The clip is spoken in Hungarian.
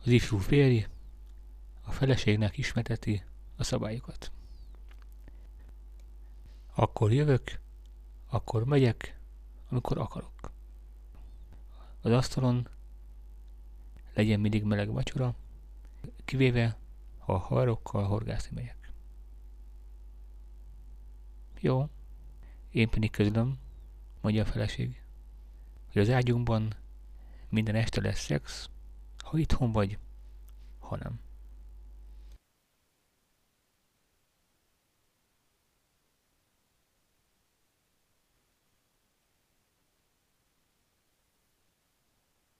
Az ifjú férj a feleségnek ismerteti a szabályokat. Akkor jövök, akkor megyek, amikor akarok. Az asztalon legyen mindig meleg vacsora, kivéve, ha a harokkal horgászni megyek. Jó, én pedig közlöm, mondja a feleség, hogy az ágyunkban minden este lesz szex, ha itthon vagy, ha nem.